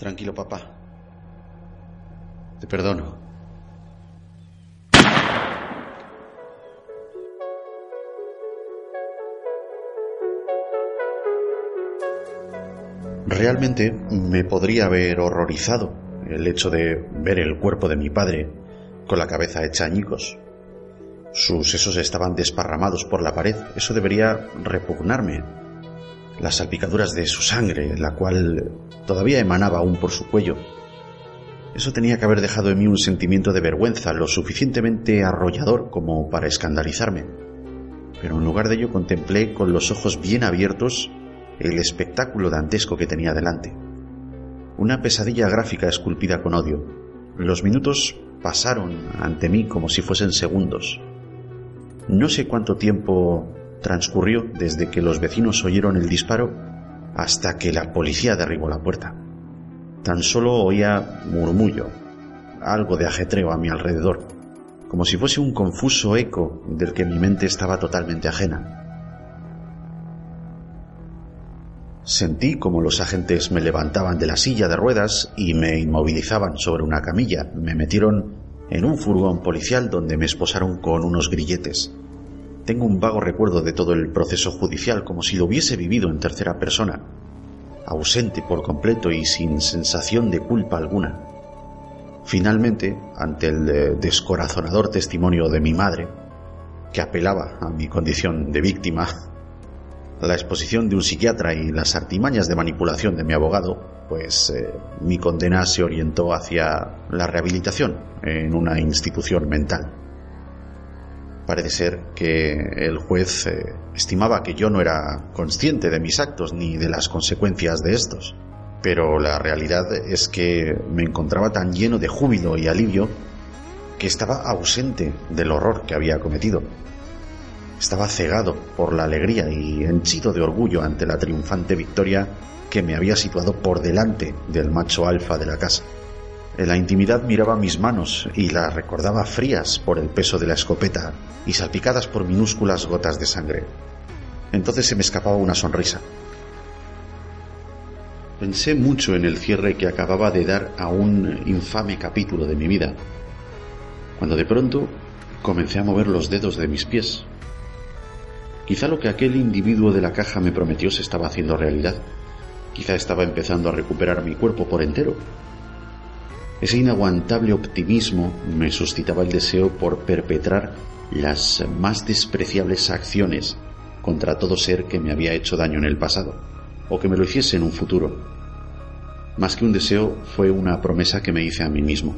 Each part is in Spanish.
Tranquilo, papá. Te perdono. Realmente me podría haber horrorizado el hecho de ver el cuerpo de mi padre con la cabeza hecha añicos. Sus sesos estaban desparramados por la pared. Eso debería repugnarme. Las salpicaduras de su sangre, la cual todavía emanaba aún por su cuello. Eso tenía que haber dejado en mí un sentimiento de vergüenza lo suficientemente arrollador como para escandalizarme. Pero en lugar de ello contemplé con los ojos bien abiertos el espectáculo dantesco que tenía delante. Una pesadilla gráfica esculpida con odio. Los minutos pasaron ante mí como si fuesen segundos. No sé cuánto tiempo transcurrió desde que los vecinos oyeron el disparo hasta que la policía derribó la puerta. Tan solo oía murmullo, algo de ajetreo a mi alrededor, como si fuese un confuso eco del que mi mente estaba totalmente ajena. Sentí como los agentes me levantaban de la silla de ruedas y me inmovilizaban sobre una camilla. Me metieron en un furgón policial donde me esposaron con unos grilletes. Tengo un vago recuerdo de todo el proceso judicial, como si lo hubiese vivido en tercera persona, ausente por completo y sin sensación de culpa alguna. Finalmente, ante el eh, descorazonador testimonio de mi madre, que apelaba a mi condición de víctima, la exposición de un psiquiatra y las artimañas de manipulación de mi abogado, pues eh, mi condena se orientó hacia la rehabilitación en una institución mental. Parece ser que el juez eh, estimaba que yo no era consciente de mis actos ni de las consecuencias de estos, pero la realidad es que me encontraba tan lleno de júbilo y alivio que estaba ausente del horror que había cometido estaba cegado por la alegría y henchido de orgullo ante la triunfante victoria que me había situado por delante del macho alfa de la casa. En la intimidad miraba mis manos y las recordaba frías por el peso de la escopeta y salpicadas por minúsculas gotas de sangre. Entonces se me escapaba una sonrisa. Pensé mucho en el cierre que acababa de dar a un infame capítulo de mi vida, cuando de pronto comencé a mover los dedos de mis pies Quizá lo que aquel individuo de la caja me prometió se estaba haciendo realidad. Quizá estaba empezando a recuperar mi cuerpo por entero. Ese inaguantable optimismo me suscitaba el deseo por perpetrar las más despreciables acciones contra todo ser que me había hecho daño en el pasado, o que me lo hiciese en un futuro. Más que un deseo, fue una promesa que me hice a mí mismo.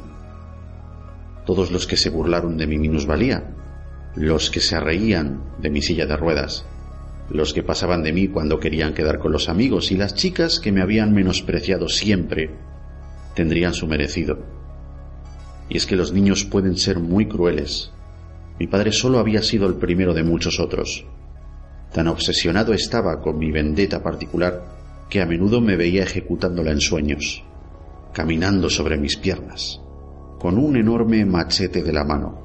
Todos los que se burlaron de mi minusvalía, los que se reían de mi silla de ruedas, los que pasaban de mí cuando querían quedar con los amigos y las chicas que me habían menospreciado siempre, tendrían su merecido. Y es que los niños pueden ser muy crueles. Mi padre solo había sido el primero de muchos otros. Tan obsesionado estaba con mi vendetta particular que a menudo me veía ejecutándola en sueños, caminando sobre mis piernas, con un enorme machete de la mano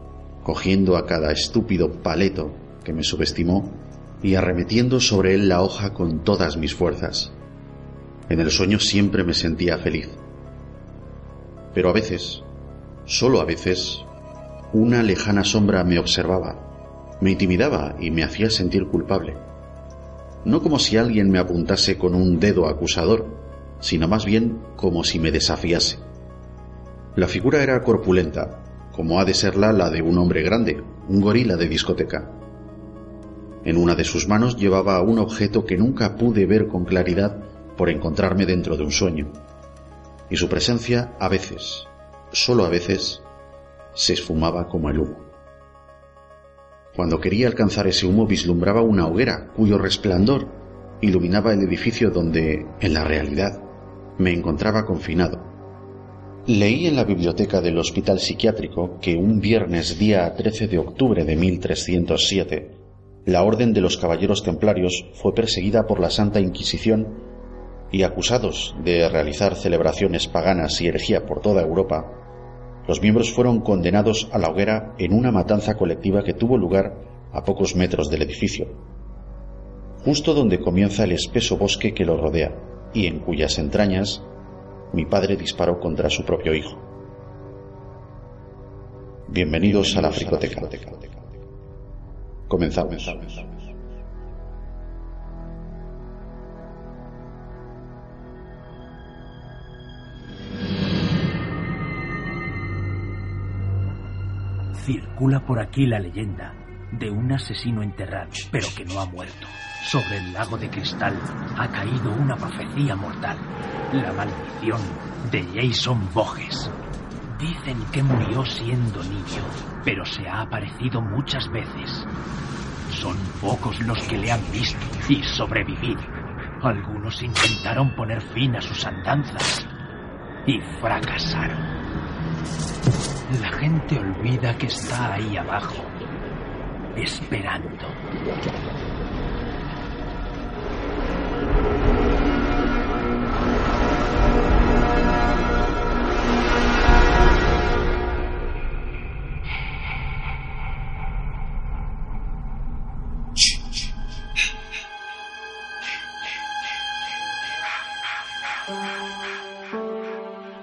cogiendo a cada estúpido paleto que me subestimó y arremetiendo sobre él la hoja con todas mis fuerzas. En el sueño siempre me sentía feliz. Pero a veces, solo a veces, una lejana sombra me observaba, me intimidaba y me hacía sentir culpable. No como si alguien me apuntase con un dedo acusador, sino más bien como si me desafiase. La figura era corpulenta, como ha de serla la de un hombre grande, un gorila de discoteca. En una de sus manos llevaba un objeto que nunca pude ver con claridad por encontrarme dentro de un sueño. Y su presencia a veces, solo a veces, se esfumaba como el humo. Cuando quería alcanzar ese humo vislumbraba una hoguera cuyo resplandor iluminaba el edificio donde, en la realidad, me encontraba confinado Leí en la biblioteca del Hospital Psiquiátrico que un viernes día 13 de octubre de 1307, la Orden de los Caballeros Templarios fue perseguida por la Santa Inquisición y acusados de realizar celebraciones paganas y herejía por toda Europa, los miembros fueron condenados a la hoguera en una matanza colectiva que tuvo lugar a pocos metros del edificio, justo donde comienza el espeso bosque que lo rodea y en cuyas entrañas mi padre disparó contra su propio hijo. Bienvenidos a la Fricoteca. Comenzamos. Circula por aquí la leyenda de un asesino enterrado, pero que no ha muerto. Sobre el lago de cristal ha caído una profecía mortal, la maldición de Jason Boges. Dicen que murió siendo niño, pero se ha aparecido muchas veces. Son pocos los que le han visto y sobrevivido. Algunos intentaron poner fin a sus andanzas y fracasaron. La gente olvida que está ahí abajo, esperando.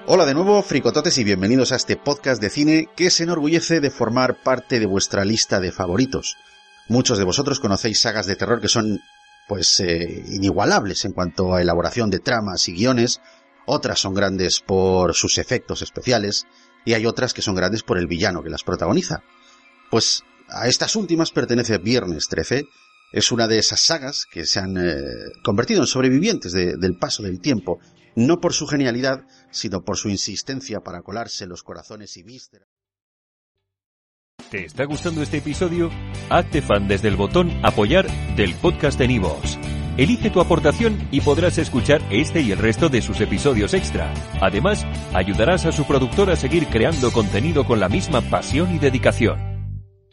Hola de nuevo, fricototes, y bienvenidos a este podcast de cine que se enorgullece de formar parte de vuestra lista de favoritos. Muchos de vosotros conocéis sagas de terror que son, pues, eh, inigualables en cuanto a elaboración de tramas y guiones, otras son grandes por sus efectos especiales, y hay otras que son grandes por el villano que las protagoniza. Pues a estas últimas pertenece Viernes 13, es una de esas sagas que se han eh, convertido en sobrevivientes del paso del tiempo no por su genialidad, sino por su insistencia para colarse los corazones y vísceras. ¿Te está gustando este episodio? Hazte fan desde el botón Apoyar del podcast de Nivos. Elige tu aportación y podrás escuchar este y el resto de sus episodios extra. Además, ayudarás a su productor a seguir creando contenido con la misma pasión y dedicación.